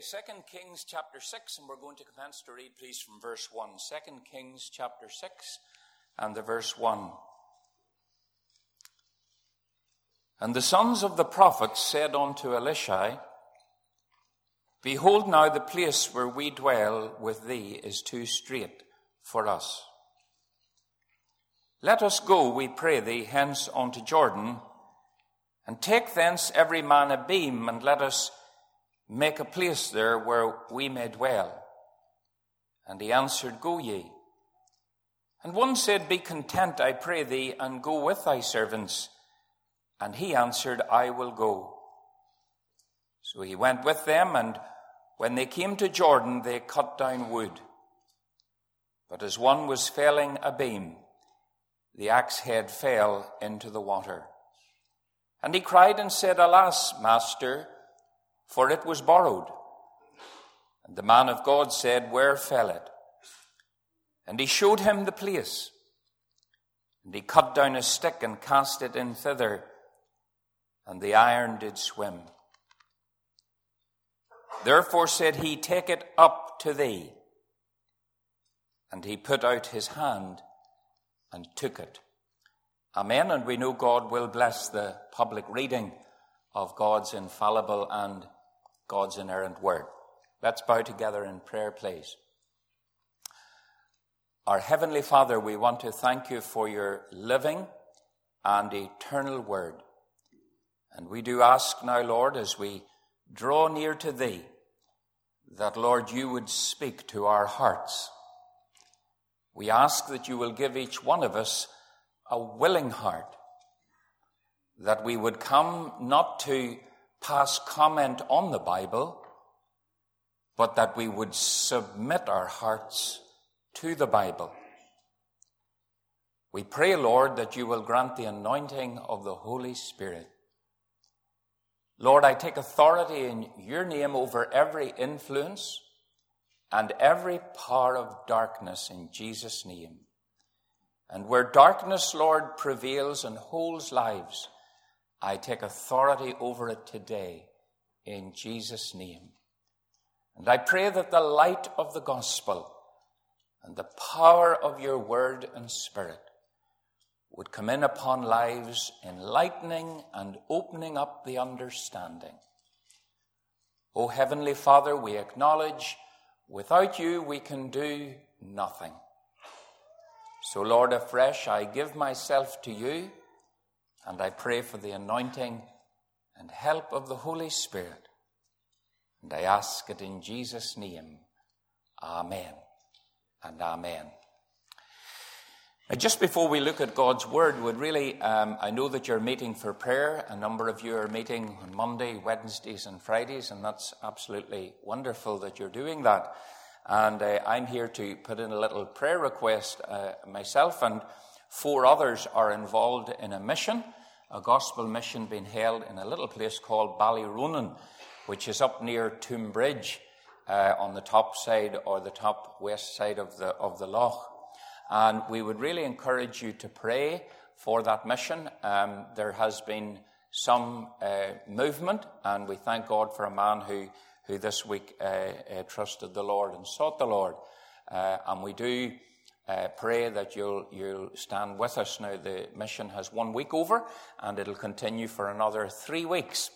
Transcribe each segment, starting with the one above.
Second Kings chapter 6, and we're going to commence to read, please, from verse 1. Second Kings chapter 6 and the verse 1. And the sons of the prophets said unto Elisha, Behold, now the place where we dwell with thee is too strait for us. Let us go, we pray thee, hence unto Jordan, and take thence every man a beam, and let us make a place there where we may dwell. And he answered, Go ye. And one said, Be content, I pray thee, and go with thy servants. And he answered, I will go. So he went with them, and when they came to Jordan, they cut down wood. But as one was felling a beam, the axe head fell into the water. And he cried and said, Alas, master, for it was borrowed. And the man of God said, Where fell it? And he showed him the place. And he cut down a stick and cast it in thither, and the iron did swim. Therefore said he, Take it up to thee. And he put out his hand and took it. Amen. And we know God will bless the public reading of God's infallible and God's inerrant word. Let's bow together in prayer, please. Our Heavenly Father, we want to thank you for your living and eternal word. And we do ask now, Lord, as we draw near to thee, that, Lord, you would speak to our hearts. We ask that you will give each one of us a willing heart, that we would come not to pass comment on the Bible, but that we would submit our hearts to the Bible. We pray, Lord, that you will grant the anointing of the Holy Spirit. Lord, I take authority in your name over every influence and every power of darkness in Jesus' name. And where darkness, Lord, prevails and holds lives, I take authority over it today in Jesus' name. And I pray that the light of the gospel and the power of your word and spirit would come in upon lives, enlightening and opening up the understanding. O Heavenly Father, we acknowledge without you we can do nothing. So, Lord, afresh, I give myself to you and I pray for the anointing and help of the Holy Spirit. And I ask it in Jesus' name. Amen and amen. Now, just before we look at God's Word, would really, um, I know that you're meeting for prayer. A number of you are meeting on Monday, Wednesdays, and Fridays, and that's absolutely wonderful that you're doing that. And uh, I'm here to put in a little prayer request uh, myself, and four others are involved in a mission a gospel mission being held in a little place called Ballyronan, which is up near Toomebridge uh, on the top side or the top west side of the, of the loch. And we would really encourage you to pray for that mission. Um, there has been some uh, movement, and we thank God for a man who, who this week uh, uh trusted the Lord and sought the Lord. Uh, and we do uh, pray that you'll, you'll stand with us. Now, the mission has one week over, and it'll continue for another three weeks.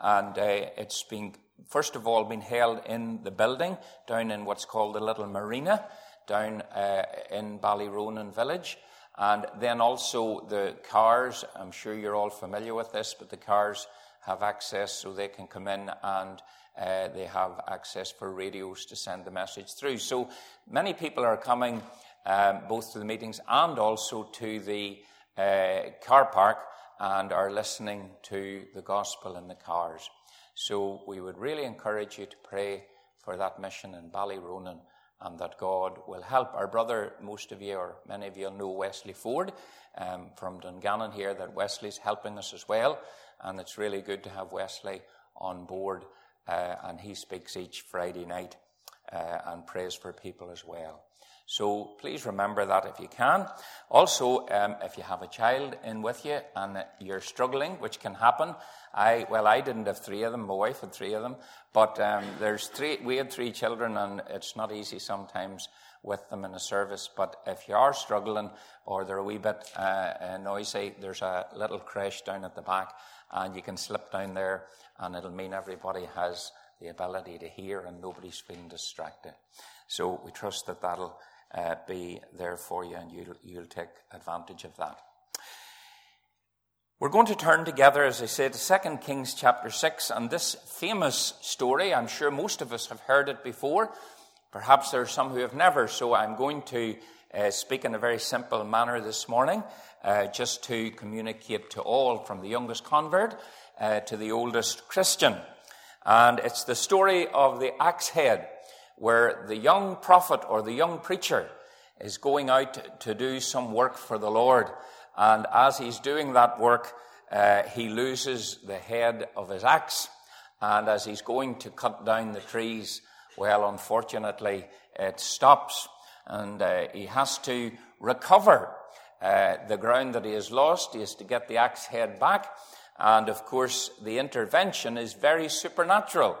And uh, it's been, first of all, been held in the building down in what's called the Little Marina, down uh, in Ballyronan Village. And then also the cars, I'm sure you're all familiar with this, but the cars have access so they can come in and uh, they have access for radios to send the message through. So many people are coming um, both to the meetings and also to the uh, car park and are listening to the gospel in the cars. So we would really encourage you to pray for that mission in Ballyronan and that God will help. Our brother, most of you or many of you know Wesley Ford um, from Dungannon here, that Wesley's helping us as well. And it's really good to have Wesley on board. Uh, and he speaks each Friday night uh, and prays for people as well. So please remember that if you can. Also, um, if you have a child in with you and you're struggling, which can happen, I well, I didn't have three of them. My wife had three of them, but um, there's three. We had three children, and it's not easy sometimes with them in a service. But if you are struggling or they're a wee bit uh, uh noisy, there's a little creche down at the back, and you can slip down there, and it'll mean everybody has the ability to hear and nobody's feeling distracted. So we trust that that'll uh, be there for you and you'll, you'll take advantage of that. We're going to turn together, as I said, to 2 Kings chapter 6, and this famous story, I'm sure most of us have heard it before. Perhaps there are some who have never, so I'm going to uh, speak in a very simple manner this morning, uh, just to communicate to all, from the youngest convert uh, to the oldest Christian. And it's the story of the axe head where the young prophet or the young preacher is going out to do some work for the Lord. And as he's doing that work, uh, he loses the head of his axe. And as he's going to cut down the trees, well, unfortunately, it stops. And uh, he has to recover uh, the ground that he has lost. He has to get the axe head back. And of course, the intervention is very supernatural.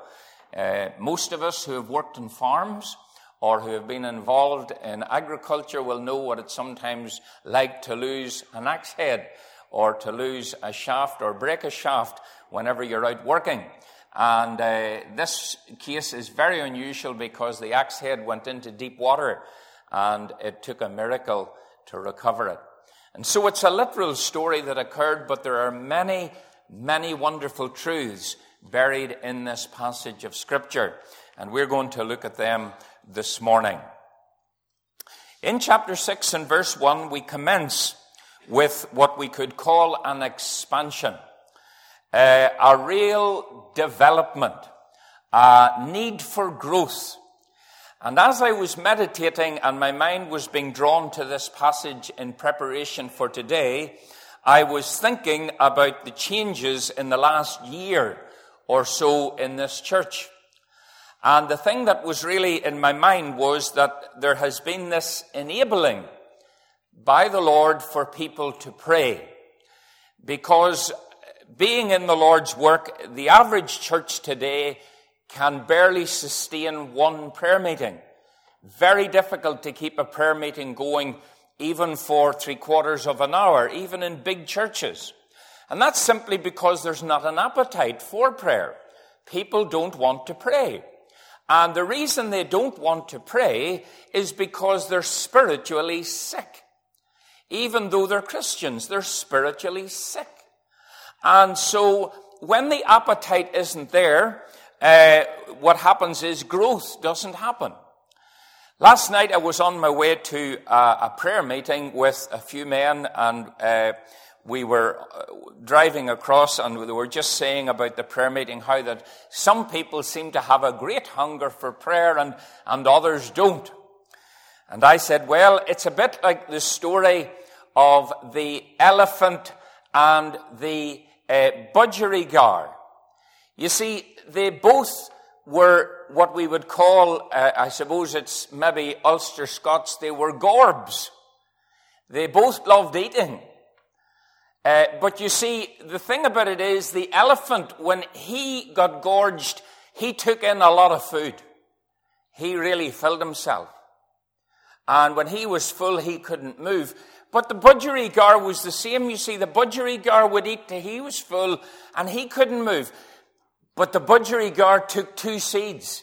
Uh, most of us who have worked in farms or who have been involved in agriculture will know what it's sometimes like to lose an axe head or to lose a shaft or break a shaft whenever you're out working. And uh, this case is very unusual because the axe head went into deep water and it took a miracle to recover it. And so it's a literal story that occurred, but there are many, many wonderful truths buried in this passage of Scripture. And we're going to look at them this morning. In chapter 6 and verse 1, we commence with what we could call an expansion, uh, a real development, a need for growth. And as I was meditating and my mind was being drawn to this passage in preparation for today, I was thinking about the changes in the last year or so in this church. And the thing that was really in my mind was that there has been this enabling by the Lord for people to pray. Because being in the Lord's work, the average church today can barely sustain one prayer meeting. Very difficult to keep a prayer meeting going even for three quarters of an hour, even in big churches. And that's simply because there's not an appetite for prayer. People don't want to pray. And the reason they don't want to pray is because they're spiritually sick. Even though they're Christians, they're spiritually sick. And so when the appetite isn't there, uh, what happens is growth doesn't happen. Last night I was on my way to uh, a prayer meeting with a few men and uh, we were uh, driving across and we were just saying about the prayer meeting how that some people seem to have a great hunger for prayer and, and others don't. And I said, well, it's a bit like the story of the elephant and the uh, budgerigar. You see, they both were what we would call, uh, I suppose it's maybe Ulster Scots, they were gorbs. They both loved eating. Uh, but you see, the thing about it is the elephant, when he got gorged, he took in a lot of food. He really filled himself. And when he was full, he couldn't move. But the budgerigar was the same. You see, the budgerigar would eat till he was full and he couldn't move. But the budgerigar took two seeds.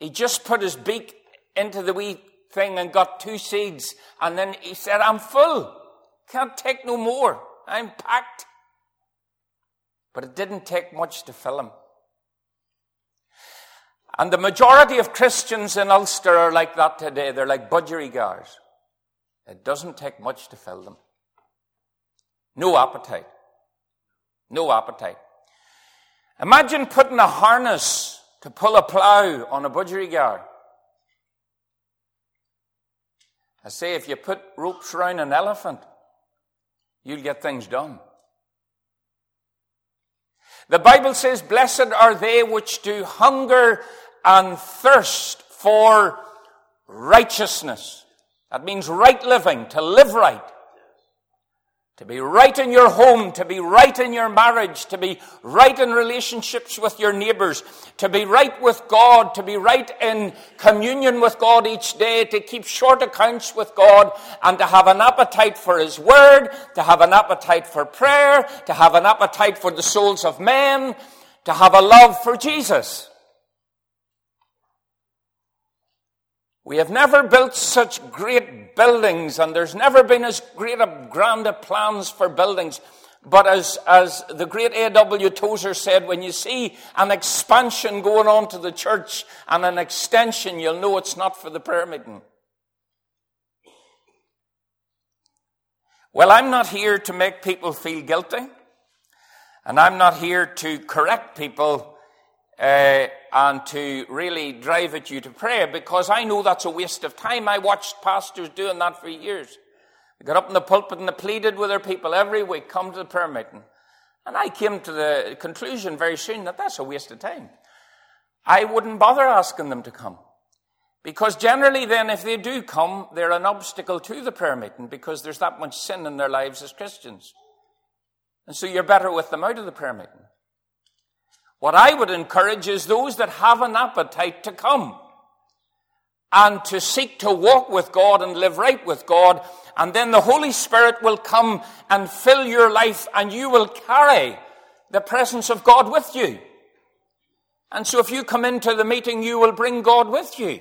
He just put his beak into the wee thing and got two seeds. And then he said, I'm full. Can't take no more. I'm packed. But it didn't take much to fill him. And the majority of Christians in Ulster are like that today. They're like budgerigars. It doesn't take much to fill them. No appetite. No appetite. Imagine putting a harness to pull a plough on a budgerigar. I say if you put ropes around an elephant, you'll get things done. The Bible says, Blessed are they which do hunger and thirst for righteousness. That means right living, to live right. To be right in your home, to be right in your marriage, to be right in relationships with your neighbors, to be right with God, to be right in communion with God each day, to keep short accounts with God, and to have an appetite for His Word, to have an appetite for prayer, to have an appetite for the souls of men, to have a love for Jesus. We have never built such great buildings, and there's never been as great a grand a plans for buildings. But as, as the great A.W. Tozer said, when you see an expansion going on to the church and an extension, you'll know it's not for the prayer meeting. Well, I'm not here to make people feel guilty, and I'm not here to correct people uh, and to really drive at you to prayer because I know that's a waste of time. I watched pastors doing that for years. They got up in the pulpit and they pleaded with their people every week, come to the prayer meeting. And I came to the conclusion very soon that that's a waste of time. I wouldn't bother asking them to come. Because generally then, if they do come, they're an obstacle to the prayer meeting because there's that much sin in their lives as Christians. And so you're better with them out of the prayer meeting. What I would encourage is those that have an appetite to come and to seek to walk with God and live right with God. And then the Holy Spirit will come and fill your life and you will carry the presence of God with you. And so if you come into the meeting, you will bring God with you.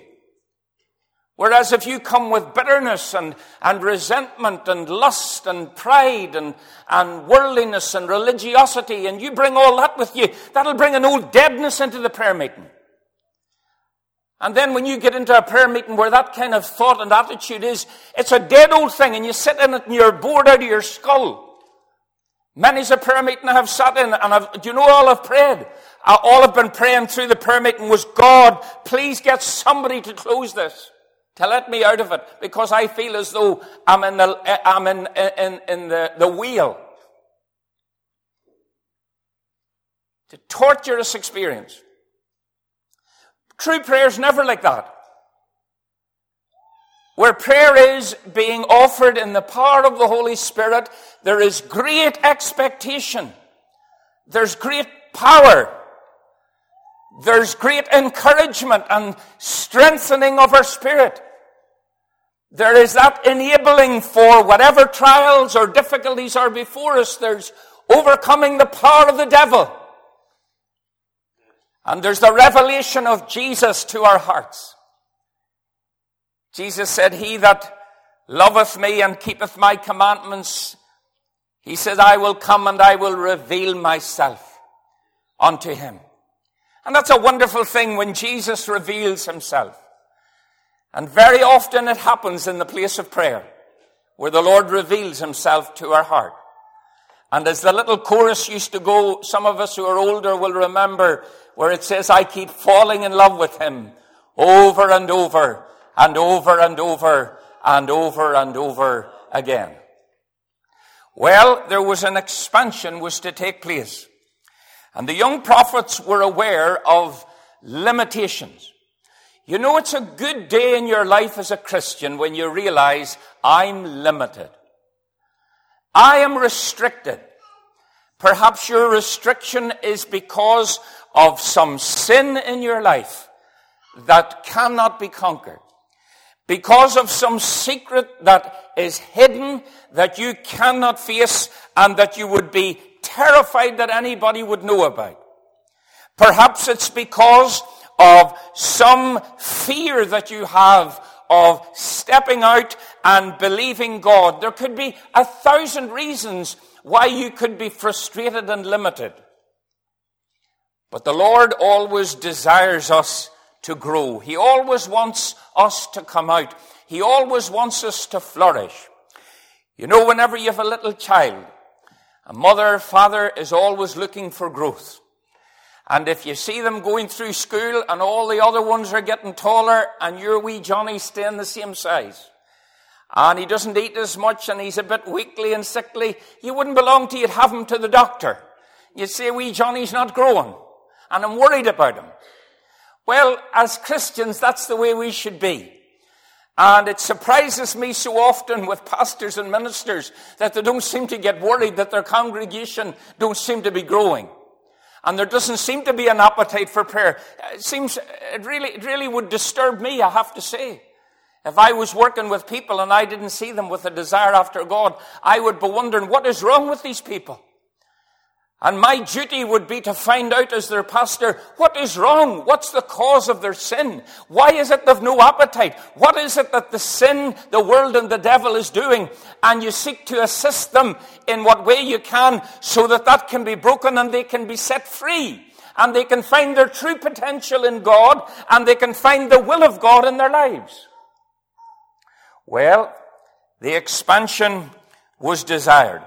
Whereas if you come with bitterness and, and resentment and lust and pride and, and worldliness and religiosity and you bring all that with you, that'll bring an old deadness into the prayer meeting. And then when you get into a prayer meeting where that kind of thought and attitude is, it's a dead old thing and you sit in it and you're bored out of your skull. Many's a prayer meeting I have sat in and I've, do you know all I've prayed? Uh, all I've been praying through the prayer meeting was, God, please get somebody to close this to let me out of it because I feel as though I'm in the, I'm in, in, in the, the wheel. To torturous experience. True prayer is never like that. Where prayer is being offered in the power of the Holy Spirit, there is great expectation. There's great power. There's great encouragement and strengthening of our spirit. There is that enabling for whatever trials or difficulties are before us. There's overcoming the power of the devil. And there's the revelation of Jesus to our hearts. Jesus said, He that loveth me and keepeth my commandments, he said, I will come and I will reveal myself unto him. And that's a wonderful thing when Jesus reveals himself. And very often it happens in the place of prayer, where the Lord reveals himself to our heart. And as the little chorus used to go, some of us who are older will remember where it says, I keep falling in love with him over and over and over and over and over and over again. Well, there was an expansion was to take place. And the young prophets were aware of limitations. You know, it's a good day in your life as a Christian when you realize I'm limited. I am restricted. Perhaps your restriction is because of some sin in your life that cannot be conquered. Because of some secret that is hidden that you cannot face and that you would be terrified that anybody would know about. Perhaps it's because of some fear that you have of stepping out and believing God. There could be a thousand reasons why you could be frustrated and limited. But the Lord always desires us to grow. He always wants us to come out. He always wants us to flourish. You know, whenever you have a little child, a mother, father is always looking for growth. And if you see them going through school and all the other ones are getting taller and your wee Johnny's staying the same size, and he doesn't eat as much and he's a bit weakly and sickly, you wouldn't belong to, you'd have him to the doctor. You'd say, wee Johnny's not growing and I'm worried about him. Well, as Christians, that's the way we should be. And it surprises me so often with pastors and ministers that they don't seem to get worried that their congregation don't seem to be growing. And there doesn't seem to be an appetite for prayer. It seems, it really, it really would disturb me, I have to say. If I was working with people and I didn't see them with a desire after God, I would be wondering, what is wrong with these people? And my duty would be to find out as their pastor, what is wrong? What's the cause of their sin? Why is it they've no appetite? What is it that the sin, the world and the devil is doing? And you seek to assist them in what way you can so that that can be broken and they can be set free. And they can find their true potential in God and they can find the will of God in their lives. Well, the expansion was desired.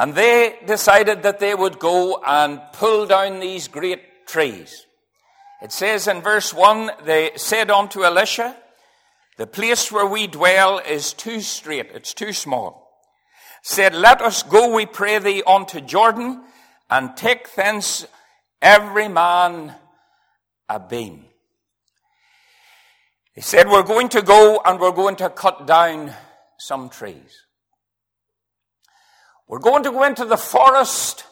And they decided that they would go and pull down these great trees. It says in verse 1, they said unto Elisha, The place where we dwell is too strait, it's too small. Said, Let us go, we pray thee, unto Jordan, and take thence every man a beam. He said, We're going to go and we're going to cut down some trees. We're going to go into the forest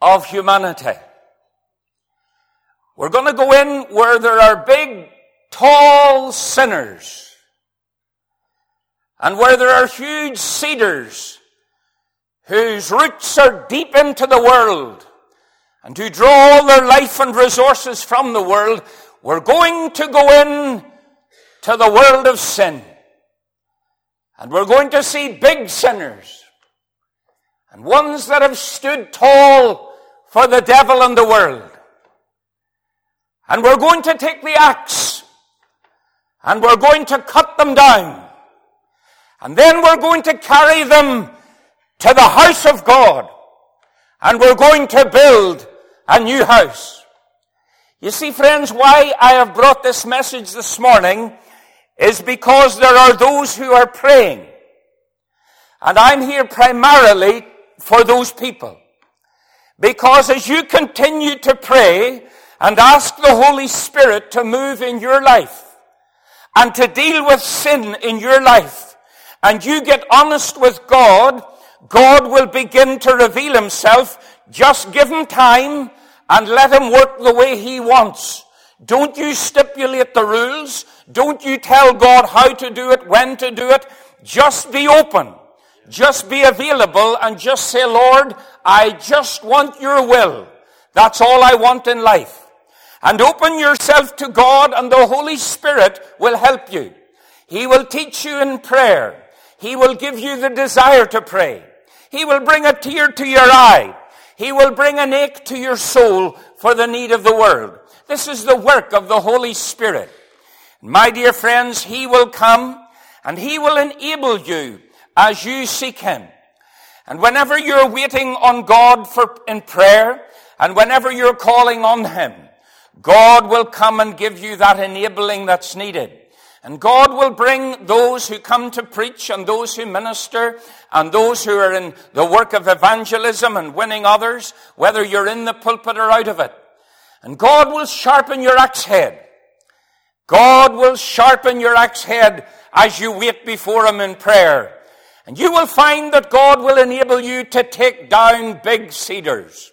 of humanity. We're going to go in where there are big, tall sinners. And where there are huge cedars whose roots are deep into the world and who draw all their life and resources from the world, we're going to go in to the world of sin. And we're going to see big sinners and ones that have stood tall for the devil and the world. And we're going to take the axe and we're going to cut them down. And then we're going to carry them to the house of God. And we're going to build a new house. You see, friends, why I have brought this message this morning is because there are those who are praying. And I'm here primarily for those people. Because as you continue to pray and ask the Holy Spirit to move in your life and to deal with sin in your life, and you get honest with God, God will begin to reveal himself. Just give him time and let him work the way he wants. Don't you stipulate the rules. Don't you tell God how to do it, when to do it. Just be open. Just be available and just say, Lord, I just want your will. That's all I want in life. And open yourself to God and the Holy Spirit will help you. He will teach you in prayer. He will give you the desire to pray. He will bring a tear to your eye. He will bring an ache to your soul for the need of the world. This is the work of the Holy Spirit. My dear friends, He will come and He will enable you as you seek Him. And whenever you're waiting on God for, in prayer, and whenever you're calling on Him, God will come and give you that enabling that's needed. And God will bring those who come to preach and those who minister and those who are in the work of evangelism and winning others, whether you're in the pulpit or out of it. And God will sharpen your axe head. God will sharpen your axe head as you wait before Him in prayer. And you will find that God will enable you to take down big cedars,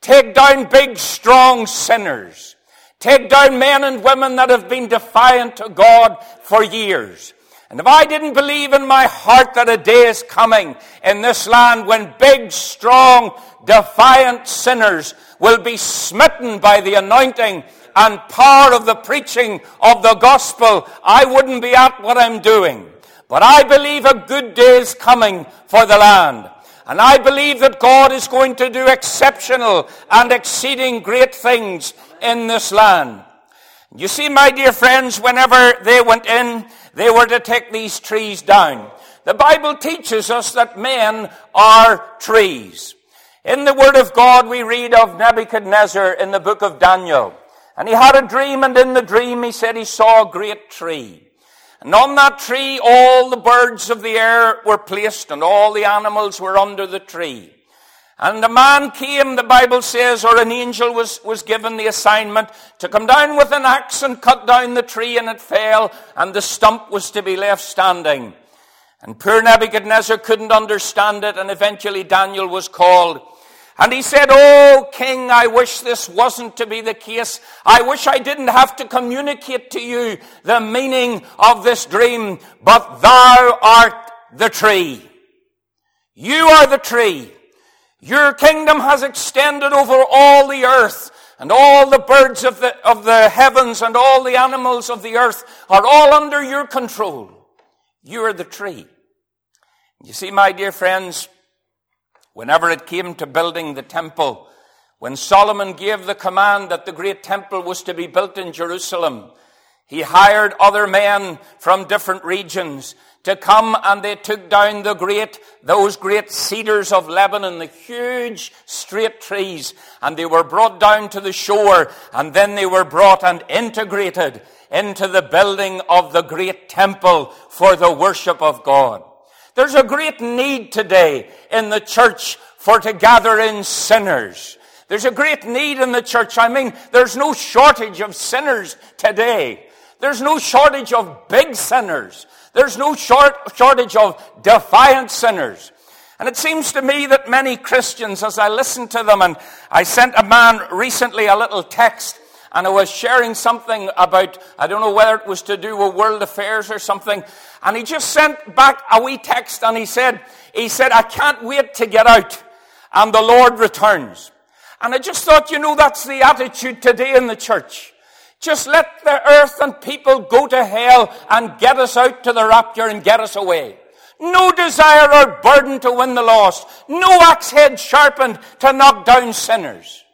take down big, strong sinners, take down men and women that have been defiant to God for years. And if I didn't believe in my heart that a day is coming in this land when big, strong, defiant sinners will be smitten by the anointing and power of the preaching of the gospel, I wouldn't be at what I'm doing. But I believe a good day is coming for the land. And I believe that God is going to do exceptional and exceeding great things in this land. You see, my dear friends, whenever they went in, they were to take these trees down. The Bible teaches us that men are trees. In the Word of God, we read of Nebuchadnezzar in the book of Daniel. And he had a dream, and in the dream he said he saw a great tree. And on that tree, all the birds of the air were placed, and all the animals were under the tree. And a man came, the Bible says, or an angel was, was given the assignment to come down with an axe and cut down the tree and it fell and the stump was to be left standing. And poor Nebuchadnezzar couldn't understand it and eventually Daniel was called. And he said, Oh, king, I wish this wasn't to be the case. I wish I didn't have to communicate to you the meaning of this dream, but thou art the tree. You are the tree. Your kingdom has extended over all the earth, and all the birds of the, of the heavens and all the animals of the earth are all under your control. You are the tree. You see, my dear friends, whenever it came to building the temple, when Solomon gave the command that the great temple was to be built in Jerusalem, he hired other men from different regions to come and they took down the great, those great cedars of Lebanon, the huge straight trees, and they were brought down to the shore, and then they were brought and integrated into the building of the great temple for the worship of God. There's a great need today in the church for to gather in sinners. There's a great need in the church. I mean, there's no shortage of sinners today. There's no shortage of big sinners. There's no short, shortage of defiant sinners. And it seems to me that many Christians, as I listen to them, and I sent a man recently a little text, and I was sharing something about, I don't know whether it was to do with world affairs or something, and he just sent back a wee text and he said, he said, I can't wait to get out, and the Lord returns. And I just thought, you know, that's the attitude today in the church. Just let the earth and people go to hell and get us out to the rapture and get us away. No desire or burden to win the lost. No axe head sharpened to knock down sinners.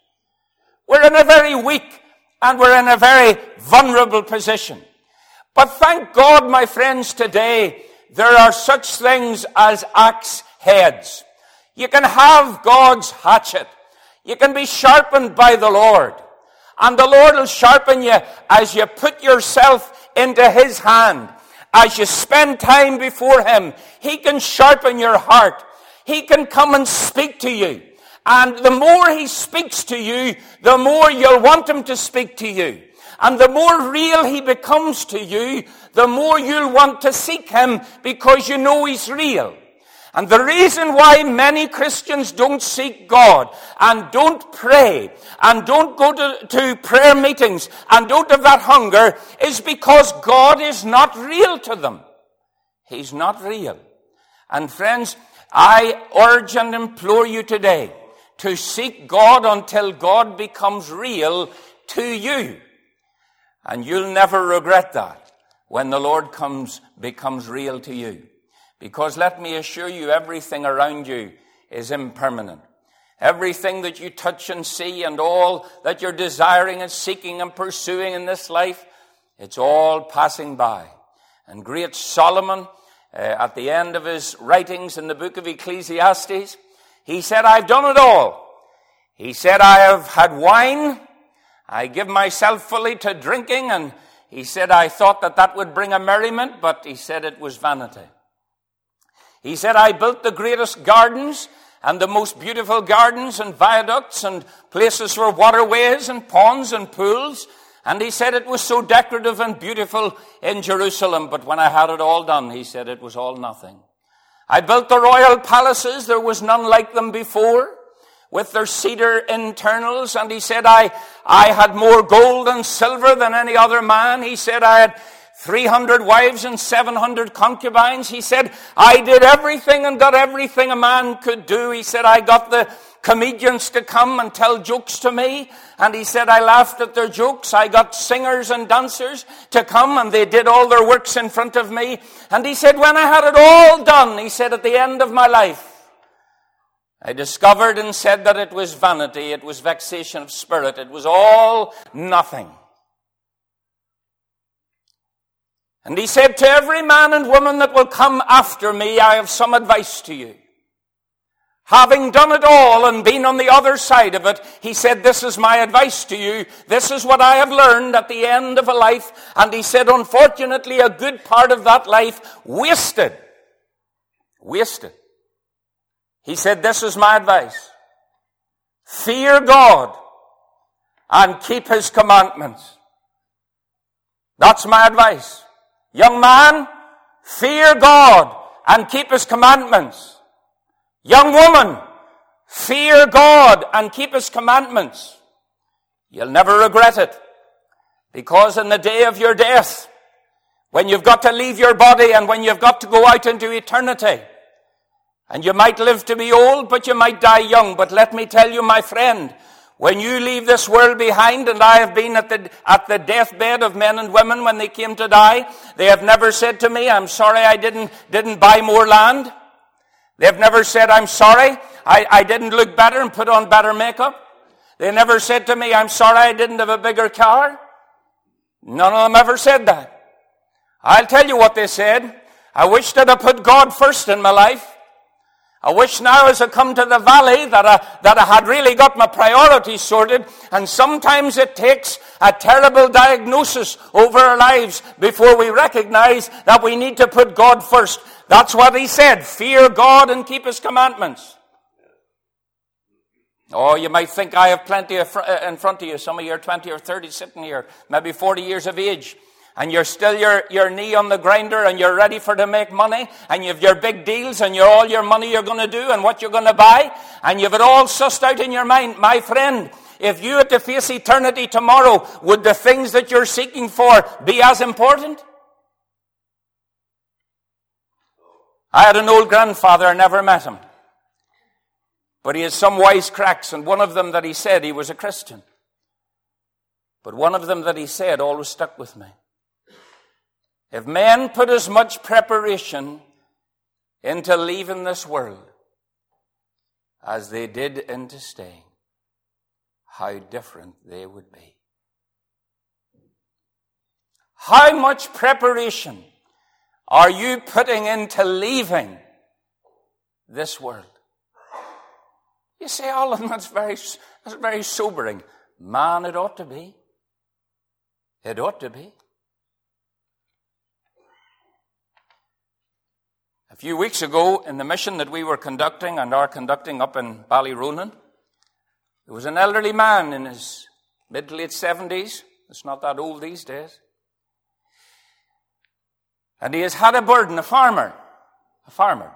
We're in a very weak and we're in a very vulnerable position. But thank God, my friends, today there are such things as axe heads. You can have God's hatchet. You can be sharpened by the Lord. And the Lord will sharpen you as you put yourself into His hand. As you spend time before Him, He can sharpen your heart. He can come and speak to you. And the more He speaks to you, the more you'll want Him to speak to you. And the more real He becomes to you, the more you'll want to seek Him because you know He's real. And the reason why many Christians don't seek God and don't pray and don't go to, to, prayer meetings and don't have that hunger is because God is not real to them. He's not real. And friends, I urge and implore you today to seek God until God becomes real to you. And you'll never regret that when the Lord comes, becomes real to you. Because let me assure you, everything around you is impermanent. Everything that you touch and see and all that you're desiring and seeking and pursuing in this life, it's all passing by. And great Solomon, uh, at the end of his writings in the book of Ecclesiastes, he said, I've done it all. He said, I have had wine. I give myself fully to drinking. And he said, I thought that that would bring a merriment, but he said it was vanity. He said, I built the greatest gardens and the most beautiful gardens and viaducts and places for waterways and ponds and pools. And he said it was so decorative and beautiful in Jerusalem. But when I had it all done, he said it was all nothing. I built the royal palaces. There was none like them before with their cedar internals. And he said, I, I had more gold and silver than any other man. He said, I had 300 wives and 700 concubines. He said, I did everything and got everything a man could do. He said, I got the comedians to come and tell jokes to me. And he said, I laughed at their jokes. I got singers and dancers to come and they did all their works in front of me. And he said, when I had it all done, he said, at the end of my life, I discovered and said that it was vanity. It was vexation of spirit. It was all nothing. And he said, To every man and woman that will come after me, I have some advice to you. Having done it all and been on the other side of it, he said, This is my advice to you. This is what I have learned at the end of a life. And he said, Unfortunately, a good part of that life wasted. Wasted. He said, This is my advice. fear God and keep his commandments. That's my advice. Young man, fear God and keep his commandments. Young woman, fear God and keep his commandments. You'll never regret it. Because in the day of your death, when you've got to leave your body and when you've got to go out into eternity, and you might live to be old, but you might die young. But let me tell you, my friend, when you leave this world behind, and I have been at the, at the deathbed of men and women when they came to die, they have never said to me, I'm sorry I didn't, didn't buy more land. They've never said, I'm sorry I, I didn't look better and put on better makeup. They never said to me, I'm sorry I didn't have a bigger car. None of them ever said that. I'll tell you what they said. I wish that I put God first in my life. I wish now as I come to the valley that I, that I had really got my priorities sorted. And sometimes it takes a terrible diagnosis over our lives before we recognize that we need to put God first. That's what he said. Fear God and keep his commandments. Oh, you might think I have plenty uh, in front of you. Some of you are 20 or 30 sitting here, maybe 40 years of age and you're still your, your knee on the grinder and you're ready for to make money and you've your big deals and you're all your money you're going to do and what you're going to buy and you've it all sussed out in your mind. My friend, if you had to face eternity tomorrow, would the things that you're seeking for be as important? I had an old grandfather, I never met him. But he had some wise cracks, and one of them that he said he was a Christian. But one of them that he said always stuck with me. If men put as much preparation into leaving this world as they did into staying, how different they would be. How much preparation are you putting into leaving this world? You say, oh, Alan, that's very, that's very sobering. Man, it ought to be. It ought to be. A few weeks ago, in the mission that we were conducting and are conducting up in Ballyronan, there was an elderly man in his mid to late 70s. It's not that old these days. And he has had a burden, a farmer. A farmer.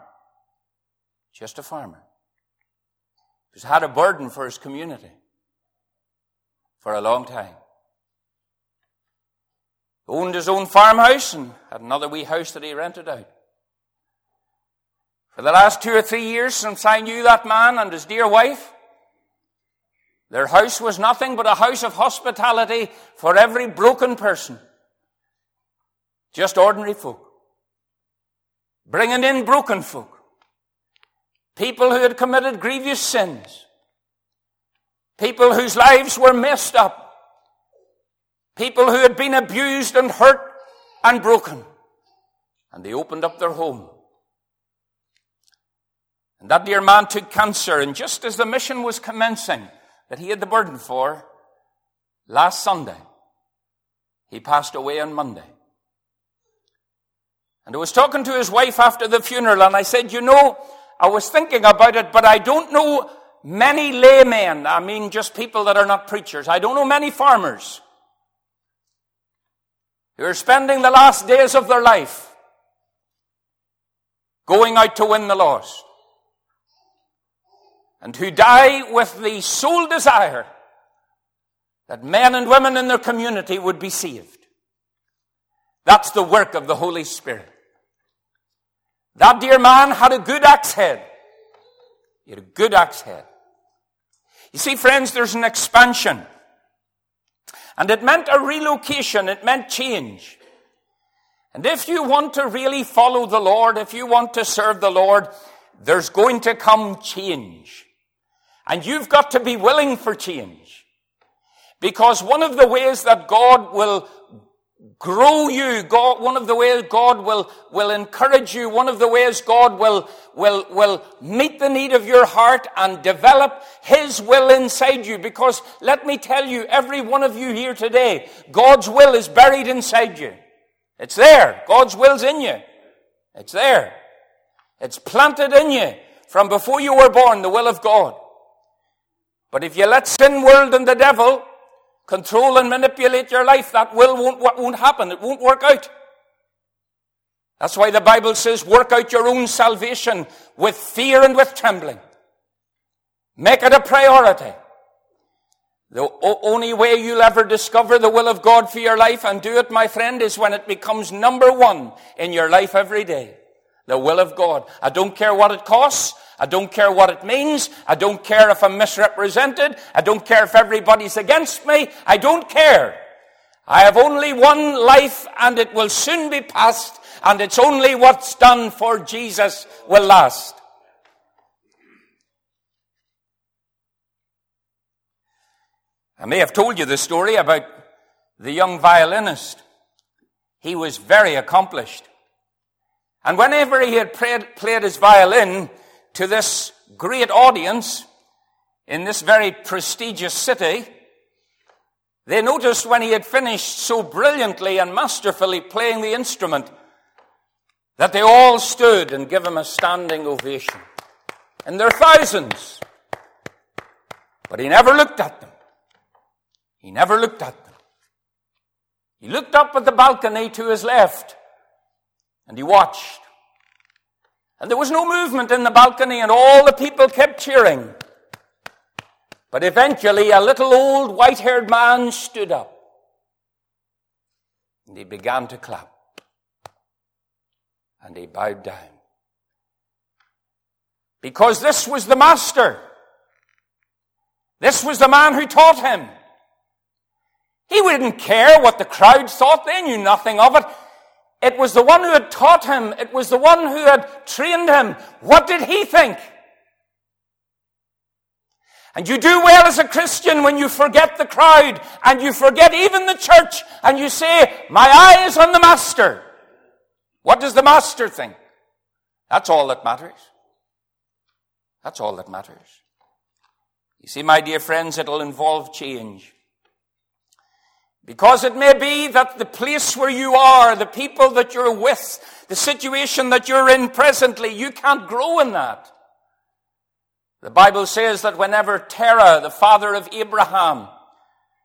Just a farmer, who's had a burden for his community for a long time. Owned his own farmhouse and had another wee house that he rented out. For the last two or three years since I knew that man and his dear wife, their house was nothing but a house of hospitality for every broken person. Just ordinary folk. Bringing in broken folk. People who had committed grievous sins. People whose lives were messed up. People who had been abused and hurt and broken. And they opened up their home and that dear man took cancer, and just as the mission was commencing that he had the burden for, last Sunday, he passed away on Monday. And I was talking to his wife after the funeral, and I said, You know, I was thinking about it, but I don't know many laymen. I mean, just people that are not preachers. I don't know many farmers who are spending the last days of their life going out to win the lost and who die with the sole desire that men and women in their community would be saved. That's the work of the Holy Spirit. That dear man had a good axe head. He had a good axe head. You see, friends, there's an expansion. And it meant a relocation. It meant change. And if you want to really follow the Lord, if you want to serve the Lord, there's going to come change. And you've got to be willing for change. Because one of the ways that God will grow you, God, one of the ways God will, will encourage you, one of the ways God will, will, will meet the need of your heart and develop His will inside you. Because let me tell you, every one of you here today, God's will is buried inside you. It's there. God's will's in you. It's there. It's planted in you from before you were born, the will of God. But if you let sin, world, and the devil control and manipulate your life, that will won't, won't happen. It won't work out. That's why the Bible says, work out your own salvation with fear and with trembling. Make it a priority. The only way you'll ever discover the will of God for your life and do it, my friend, is when it becomes number one in your life every day. The will of God. I don't care what it costs. I don't care what it means. I don't care if I'm misrepresented. I don't care if everybody's against me. I don't care. I have only one life and it will soon be past and it's only what's done for Jesus will last. I may have told you the story about the young violinist. He was very accomplished. And whenever he had played, played his violin to this great audience in this very prestigious city, they noticed when he had finished so brilliantly and masterfully playing the instrument that they all stood and gave him a standing ovation. And there are thousands. But he never looked at them. He never looked at them. He looked up at the balcony to his left and he watched. And there was no movement in the balcony and all the people kept cheering. But eventually a little old white haired man stood up and he began to clap and he bowed down. Because this was the master. This was the man who taught him. He wouldn't care what the crowd thought. They knew nothing of it. It was the one who had taught him. It was the one who had trained him. What did he think? And you do well as a Christian when you forget the crowd and you forget even the church and you say, my eye is on the master. What does the master think? That's all that matters. That's all that matters. You see, my dear friends, it'll involve change. Because it may be that the place where you are, the people that you're with, the situation that you're in presently, you can't grow in that. The Bible says that whenever Terah, the father of Abraham,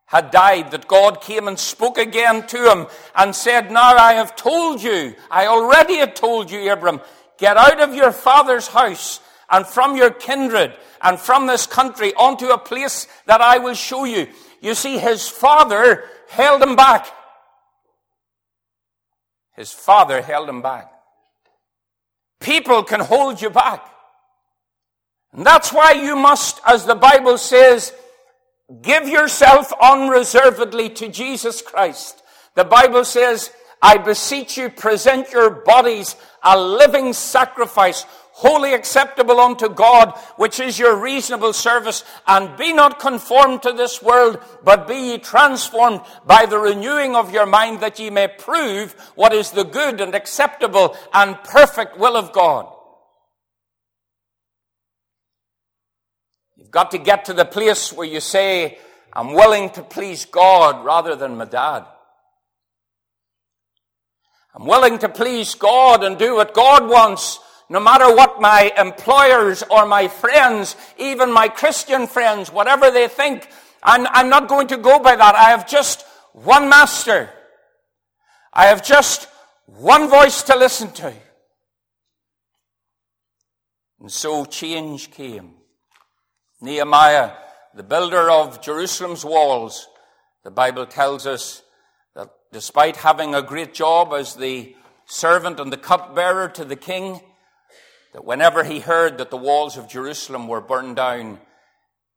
had died, that God came and spoke again to him and said, Now I have told you, I already had told you, Abram, get out of your father's house and from your kindred and from this country onto a place that I will show you. You see, his father held him back. His father held him back. People can hold you back. And that's why you must, as the Bible says, Give yourself unreservedly to Jesus Christ. The Bible says, I beseech you, present your bodies a living sacrifice, wholly acceptable unto God, which is your reasonable service, and be not conformed to this world, but be ye transformed by the renewing of your mind, that ye may prove what is the good and acceptable and perfect will of God. You've got to get to the place where you say, I'm willing to please God rather than my dad. I'm willing to please God and do what God wants, no matter what my employers or my friends, even my Christian friends, whatever they think. I'm, I'm not going to go by that. I have just one master. I have just one voice to listen to. And so change came. Nehemiah, the builder of Jerusalem's walls, the Bible tells us that despite having a great job as the servant and the cupbearer to the king, that whenever he heard that the walls of Jerusalem were burned down,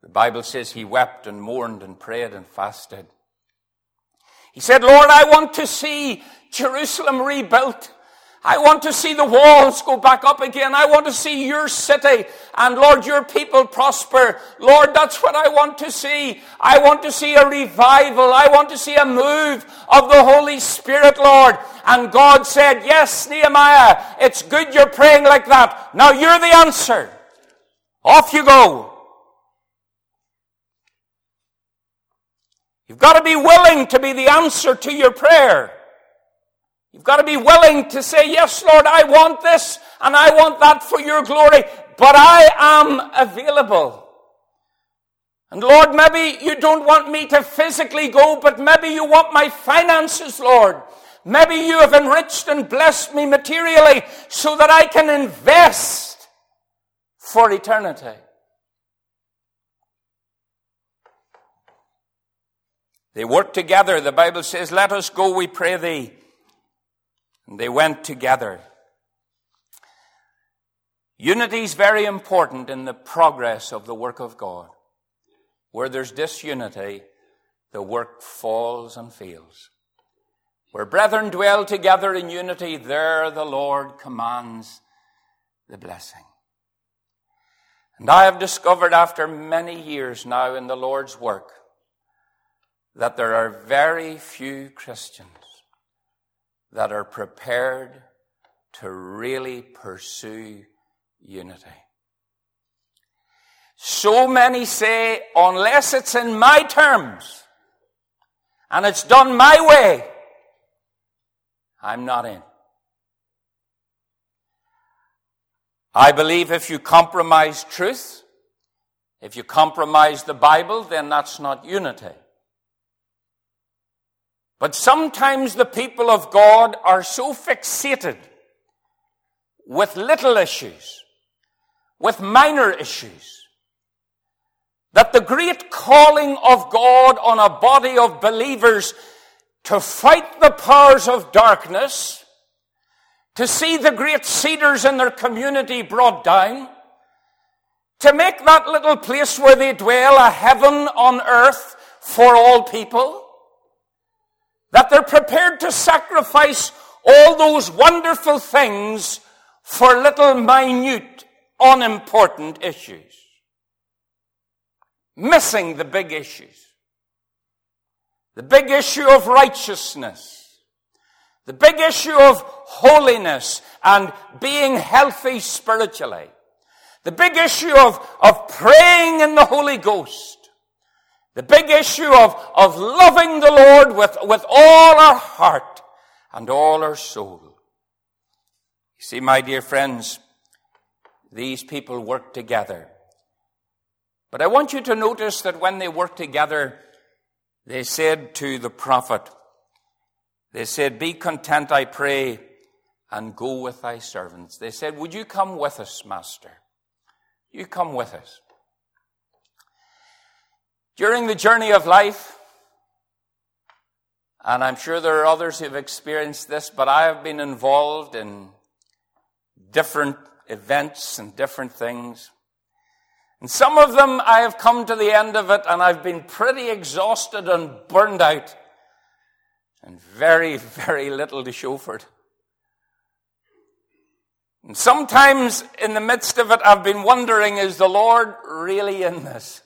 the Bible says he wept and mourned and prayed and fasted. He said, Lord, I want to see Jerusalem rebuilt. I want to see the walls go back up again. I want to see your city and Lord, your people prosper. Lord, that's what I want to see. I want to see a revival. I want to see a move of the Holy Spirit, Lord. And God said, yes, Nehemiah, it's good you're praying like that. Now you're the answer. Off you go. You've got to be willing to be the answer to your prayer. You've got to be willing to say, Yes, Lord, I want this and I want that for your glory, but I am available. And Lord, maybe you don't want me to physically go, but maybe you want my finances, Lord. Maybe you have enriched and blessed me materially so that I can invest for eternity. They work together. The Bible says, Let us go, we pray thee. And they went together. Unity is very important in the progress of the work of God. Where there's disunity, the work falls and fails. Where brethren dwell together in unity, there the Lord commands the blessing. And I have discovered after many years now in the Lord's work that there are very few Christians that are prepared to really pursue unity. So many say, unless it's in my terms and it's done my way, I'm not in. I believe if you compromise truth, if you compromise the Bible, then that's not unity. But sometimes the people of God are so fixated with little issues, with minor issues, that the great calling of God on a body of believers to fight the powers of darkness, to see the great cedars in their community brought down, to make that little place where they dwell a heaven on earth for all people, that they're prepared to sacrifice all those wonderful things for little minute, unimportant issues. Missing the big issues. The big issue of righteousness. The big issue of holiness and being healthy spiritually. The big issue of, of praying in the Holy Ghost. The big issue of, of loving the Lord with, with all our heart and all our soul. You see, my dear friends, these people work together. But I want you to notice that when they worked together, they said to the prophet, they said, Be content, I pray, and go with thy servants. They said, Would you come with us, Master? You come with us. During the journey of life, and I'm sure there are others who've experienced this, but I have been involved in different events and different things. And some of them I have come to the end of it and I've been pretty exhausted and burned out and very, very little to show for it. And sometimes in the midst of it, I've been wondering, is the Lord really in this?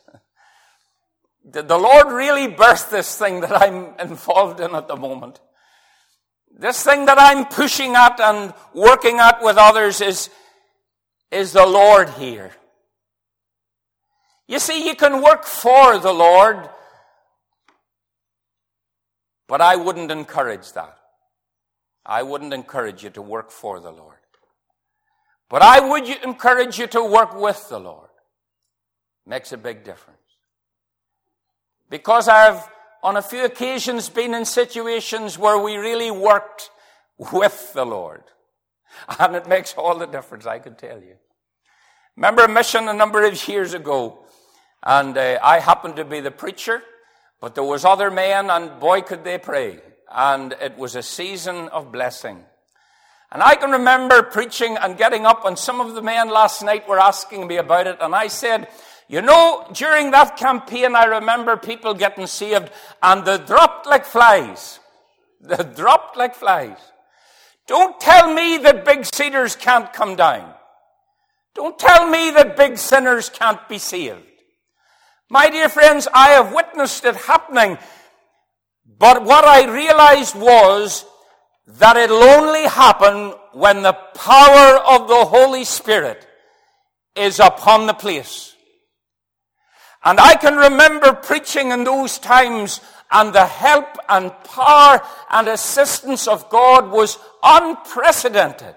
Did the Lord really birth this thing that I'm involved in at the moment? This thing that I'm pushing at and working at with others is, is the Lord here. You see, you can work for the Lord, but I wouldn't encourage that. I wouldn't encourage you to work for the Lord. But I would encourage you to work with the Lord. Makes a big difference. Because I've, on a few occasions, been in situations where we really worked with the Lord. And it makes all the difference, I can tell you. Remember a mission a number of years ago, and uh, I happened to be the preacher, but there was other men, and boy could they pray. And it was a season of blessing. And I can remember preaching and getting up, and some of the men last night were asking me about it, and I said, you know, during that campaign, I remember people getting saved and they dropped like flies. They dropped like flies. Don't tell me that big cedars can't come down. Don't tell me that big sinners can't be saved. My dear friends, I have witnessed it happening, but what I realized was that it'll only happen when the power of the Holy Spirit is upon the place. And I can remember preaching in those times and the help and power and assistance of God was unprecedented.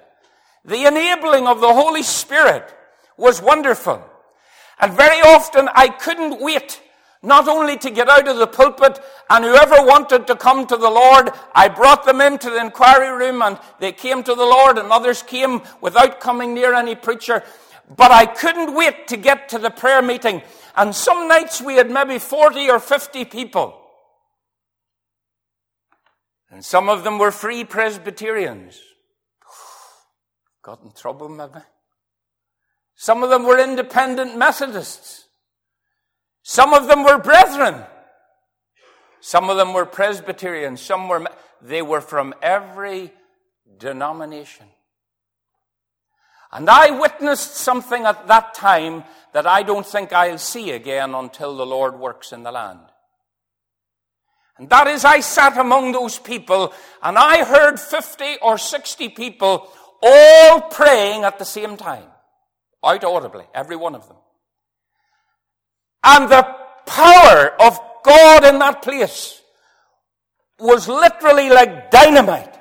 The enabling of the Holy Spirit was wonderful. And very often I couldn't wait not only to get out of the pulpit, and whoever wanted to come to the Lord, I brought them into the inquiry room and they came to the Lord, and others came without coming near any preacher. But I couldn't wait to get to the prayer meeting. And some nights we had maybe 40 or 50 people. And some of them were free Presbyterians. Got in trouble, maybe. Some of them were independent Methodists. Some of them were brethren. Some of them were Presbyterians. Some were, they were from every denomination. And I witnessed something at that time that I don't think I'll see again until the Lord works in the land. And that is, I sat among those people and I heard 50 or 60 people all praying at the same time out audibly, every one of them. And the power of God in that place was literally like dynamite.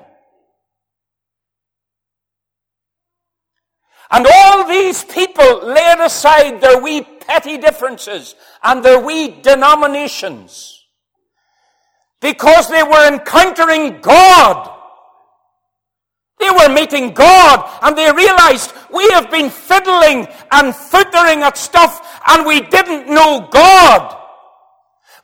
And all these people laid aside their wee petty differences and their wee denominations because they were encountering God. They were meeting God and they realized we have been fiddling and footering at stuff and we didn't know God.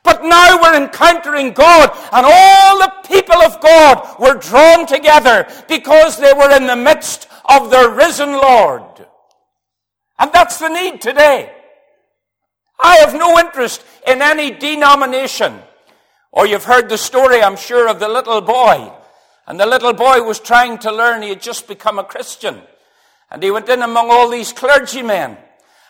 But now we're encountering God and all the people of God were drawn together because they were in the midst of the risen Lord. And that's the need today. I have no interest in any denomination. Or you've heard the story, I'm sure, of the little boy and the little boy was trying to learn. He had just become a Christian. And he went in among all these clergymen.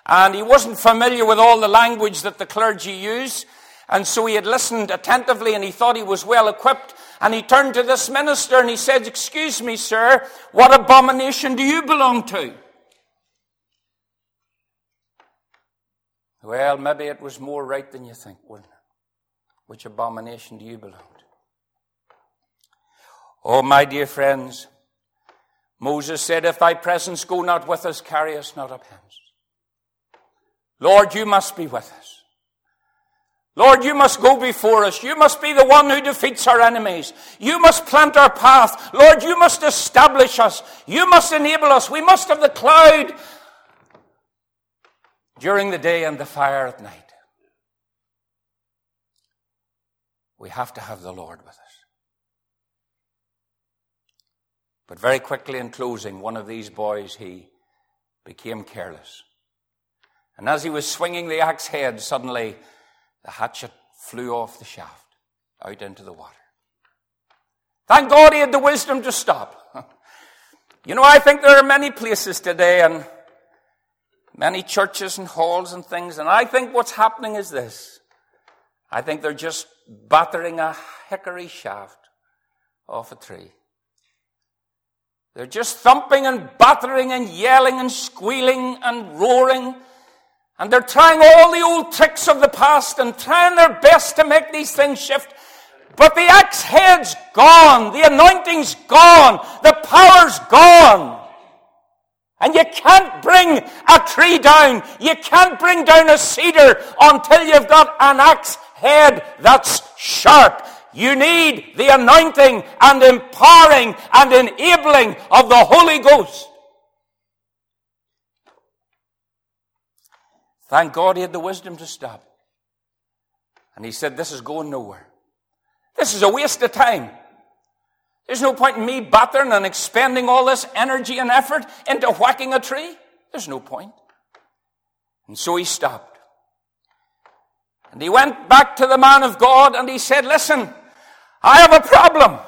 And he wasn't familiar with all the language that the clergy use. And so he had listened attentively and he thought he was well equipped. And he turned to this minister and he said, Excuse me, sir, what abomination do you belong to? Well, maybe it was more right than you think, wasn't it? Which abomination do you belong to? Oh, my dear friends, Moses said, If thy presence go not with us, carry us not up hence. Lord, you must be with us. Lord, you must go before us. You must be the one who defeats our enemies. You must plant our path. Lord, you must establish us. You must enable us. We must have the cloud during the day and the fire at night. We have to have the Lord with us. But very quickly in closing, one of these boys, he became careless. And as he was swinging the axe head, suddenly the hatchet flew off the shaft out into the water. Thank God he had the wisdom to stop. You know, I think there are many places today and many churches and halls and things, and I think what's happening is this. I think they're just battering a hickory shaft off a tree. They're just thumping and battering and yelling and squealing and roaring. And they're trying all the old tricks of the past and trying their best to make these things shift. But the axe head's gone. The anointing's gone. The power's gone. And you can't bring a tree down. You can't bring down a cedar until you've got an axe head that's sharp. You need the anointing and empowering and enabling of the Holy Ghost. Thank God he had the wisdom to stop. And he said, This is going nowhere. This is a waste of time. There's no point in me battering and expending all this energy and effort into whacking a tree. There's no point. And so he stopped. And he went back to the man of God and he said, Listen, I have a problem.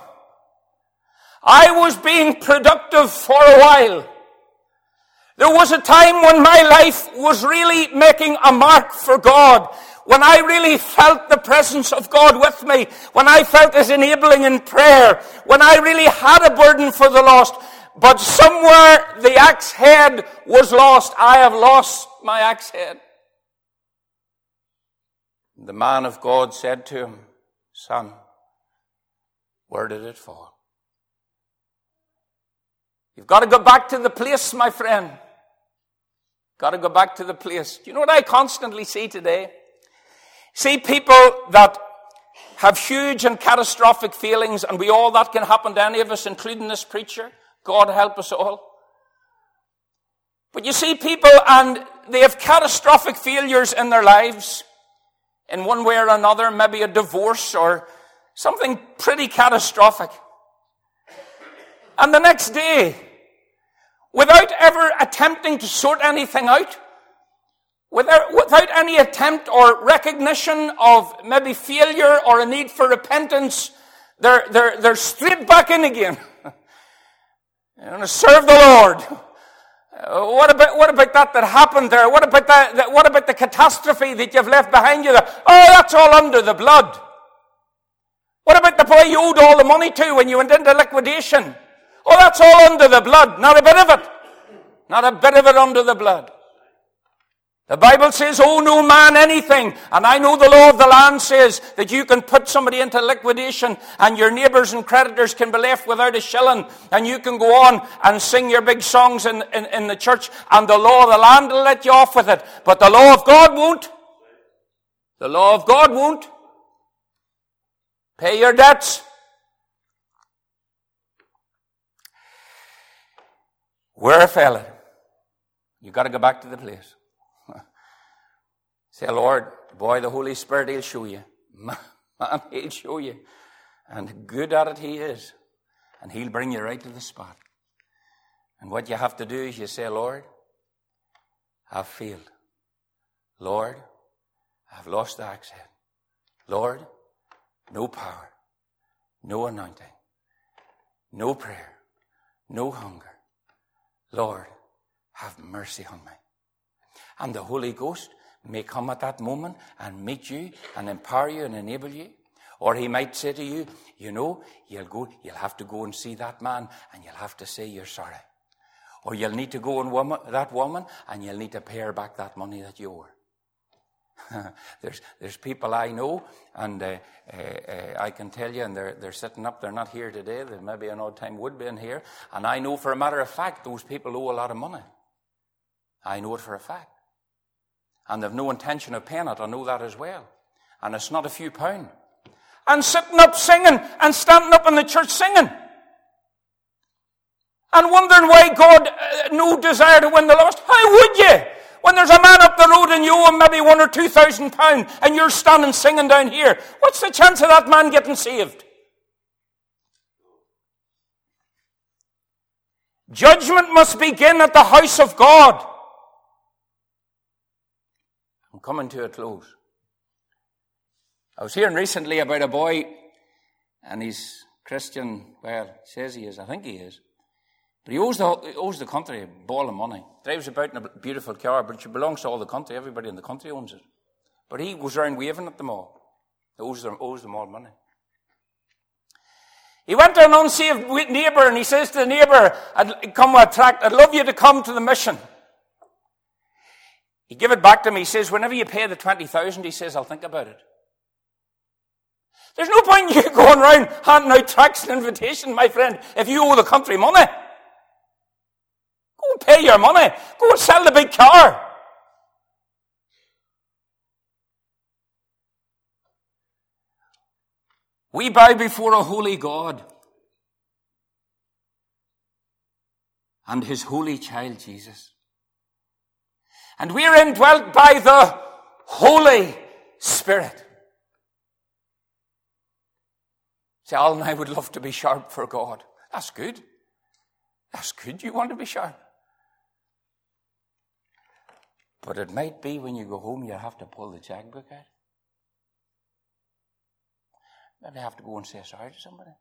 I was being productive for a while. There was a time when my life was really making a mark for God. When I really felt the presence of God with me. When I felt His enabling in prayer. When I really had a burden for the lost. But somewhere the axe head was lost. I have lost my axe head. The man of God said to him, Son, where did it fall? You've got to go back to the place, my friend. Got to go back to the place. You know what I constantly see today? See people that have huge and catastrophic feelings, and we all that can happen to any of us, including this preacher. God help us all. But you see people and they have catastrophic failures in their lives in one way or another, maybe a divorce or something pretty catastrophic. And the next day, without ever attempting to sort anything out, Without, without any attempt or recognition of maybe failure or a need for repentance, they're, they're, they're straight back in again. To serve the Lord. Uh, what about, what about that that happened there? What about that, that, what about the catastrophe that you've left behind you there? Oh, that's all under the blood. What about the boy you owed all the money to when you went into liquidation? Oh, that's all under the blood. Not a bit of it. Not a bit of it under the blood. The Bible says, "Oh, no man anything. And I know the law of the land says that you can put somebody into liquidation and your neighbors and creditors can be left without a shilling and you can go on and sing your big songs in, in, in the church and the law of the land will let you off with it. But the law of God won't. The law of God won't. Pay your debts. Where I fell it? You got to go back to the place. Say, Lord, boy, the Holy Spirit, He'll show you. Man, He'll show you. And good at it He is. And He'll bring you right to the spot. And what you have to do is you say, Lord, I've failed. Lord, I've lost the accent. Lord, no power, no anointing, no prayer, no hunger. Lord, have mercy on me. And the Holy Ghost may come at that moment and meet you and empower you and enable you. Or he might say to you, you know, you'll go, you'll have to go and see that man and you'll have to say you're sorry. Or you'll need to go and woman, that woman and you'll need to pay her back that money that you owe her. there's, there's people I know, and uh, uh, I can tell you, and they're, they're sitting up, they're not here today, they maybe an odd time would be in here, and I know for a matter of fact those people owe a lot of money. I know it for a fact. And they've no intention of paying it. I know that as well. And it's not a few pound. And sitting up singing and standing up in the church singing. And wondering why God uh, no desire to win the lost. How would you? When there's a man up the road and you owe him maybe one or two thousand pound and you're standing singing down here. What's the chance of that man getting saved? Judgment must begin at the house of God. I'm coming to a close. I was hearing recently about a boy, and he's Christian. Well, says he is. I think he is. But he owes the, he owes the country a ball of money. Drives about in a beautiful car, but it belongs to all the country. Everybody in the country owns it. But he goes around waving at them all. He owes them, owes them all money. He went to an unsaved neighbour and he says to the neighbour, I'd come with a tract, I'd love you to come to the mission. He gave it back to me. He says, whenever you pay the 20,000, he says, I'll think about it. There's no point in you going around handing out tracts and invitations, my friend, if you owe the country money. Go pay your money. Go and sell the big car. We bow before a holy God and his holy child Jesus. And we're indwelt by the Holy Spirit. Say, Alan, I would love to be sharp for God. That's good. That's good. You want to be sharp. But it might be when you go home, you have to pull the checkbook out. Maybe have to go and say sorry to somebody.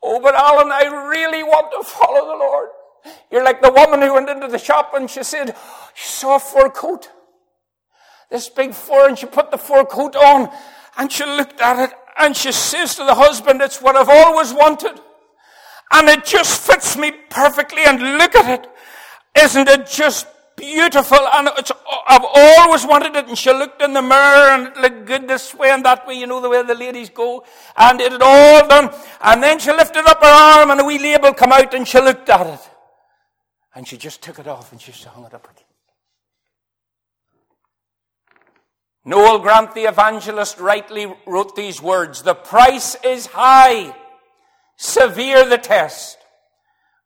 Oh, but Alan, I really want to follow the Lord. You're like the woman who went into the shop and she said, she saw a fur coat. This big fur and she put the fur coat on and she looked at it and she says to the husband, it's what I've always wanted. And it just fits me perfectly and look at it. Isn't it just beautiful? And I've always wanted it. And she looked in the mirror and it looked good this way and that way. You know the way the ladies go. And it had all done. And then she lifted up her arm and a wee label come out and she looked at it. And she just took it off and she just hung it up again. Noel Grant, the evangelist, rightly wrote these words The price is high, severe the test,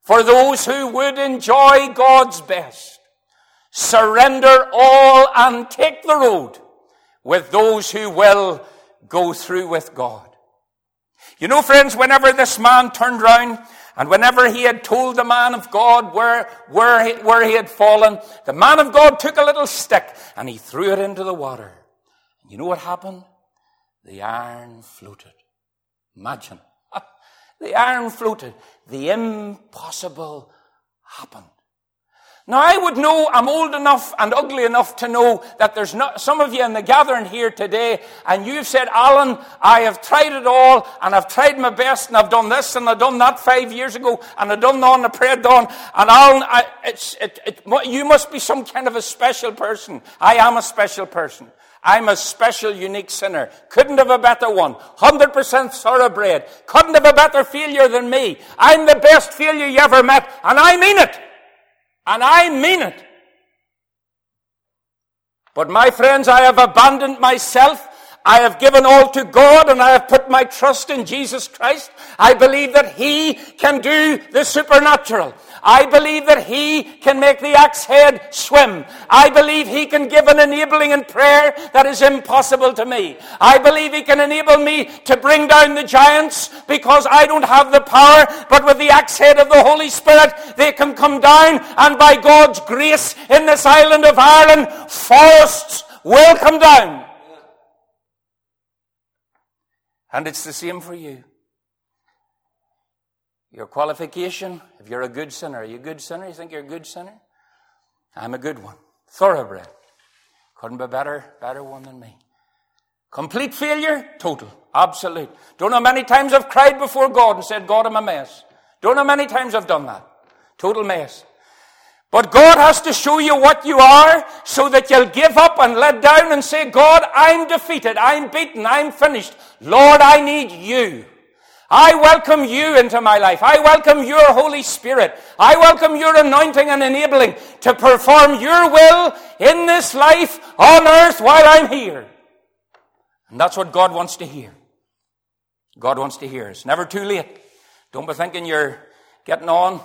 for those who would enjoy God's best. Surrender all and take the road with those who will go through with God. You know, friends, whenever this man turned round and whenever he had told the man of God where, where, he, where he had fallen, the man of God took a little stick and he threw it into the water. You know what happened? The iron floated. Imagine. the iron floated. The impossible happened. Now I would know, I'm old enough and ugly enough to know that there's not, some of you in the gathering here today and you've said, Alan, I have tried it all and I've tried my best and I've done this and I've done that five years ago and I've done that and I prayed on and Alan, I, it's, it, it, you must be some kind of a special person. I am a special person. I'm a special, unique sinner. Couldn't have a better one. 100% thoroughbred. Couldn't have a better failure than me. I'm the best failure you ever met and I mean it. And I mean it. But my friends, I have abandoned myself I have given all to God and I have put my trust in Jesus Christ. I believe that He can do the supernatural. I believe that He can make the axe head swim. I believe He can give an enabling in prayer that is impossible to me. I believe He can enable me to bring down the giants because I don't have the power, but with the axe head of the Holy Spirit, they can come down and by God's grace in this island of Ireland, forests will come down. And it's the same for you. Your qualification, if you're a good sinner, are you a good sinner? You think you're a good sinner? I'm a good one. Thoroughbred. Couldn't be better, better one than me. Complete failure? Total. Absolute. Don't know how many times I've cried before God and said, God, I'm a mess. Don't know many times I've done that. Total mess. But God has to show you what you are so that you'll give up and let down and say, God, I'm defeated. I'm beaten. I'm finished. Lord, I need you. I welcome you into my life. I welcome your Holy Spirit. I welcome your anointing and enabling to perform your will in this life on earth while I'm here. And that's what God wants to hear. God wants to hear. It's never too late. Don't be thinking you're getting on.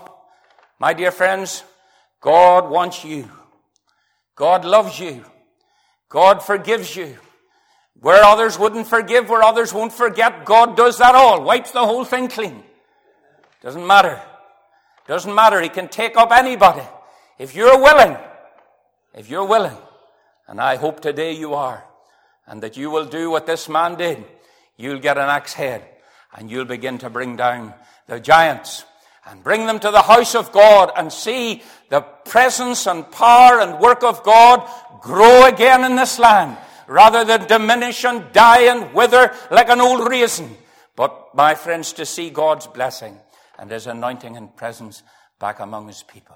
My dear friends, God wants you. God loves you. God forgives you. Where others wouldn't forgive, where others won't forget, God does that all. Wipes the whole thing clean. Doesn't matter. Doesn't matter. He can take up anybody. If you're willing. If you're willing. And I hope today you are. And that you will do what this man did. You'll get an axe head. And you'll begin to bring down the giants and bring them to the house of God and see the presence and power and work of God grow again in this land rather than diminish and die and wither like an old raisin. But, my friends, to see God's blessing and His anointing and presence back among His people.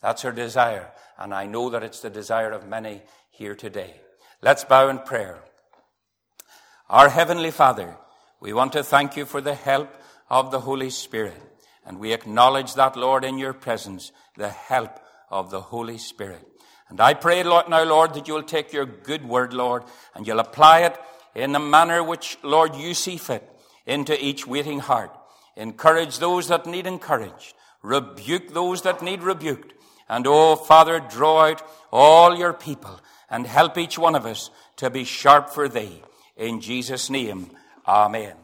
That's our desire. And I know that it's the desire of many here today. Let's bow in prayer. Our Heavenly Father, we want to thank you for the help of the Holy Spirit. And we acknowledge that, Lord, in your presence, the help of the Holy Spirit. And I pray, now, Lord, that you'll take your good word, Lord, and you'll apply it in the manner which, Lord, you see fit into each waiting heart. Encourage those that need encouraged. Rebuke those that need rebuked. And, oh, Father, draw out all your people and help each one of us to be sharp for thee. In Jesus' name, Amen.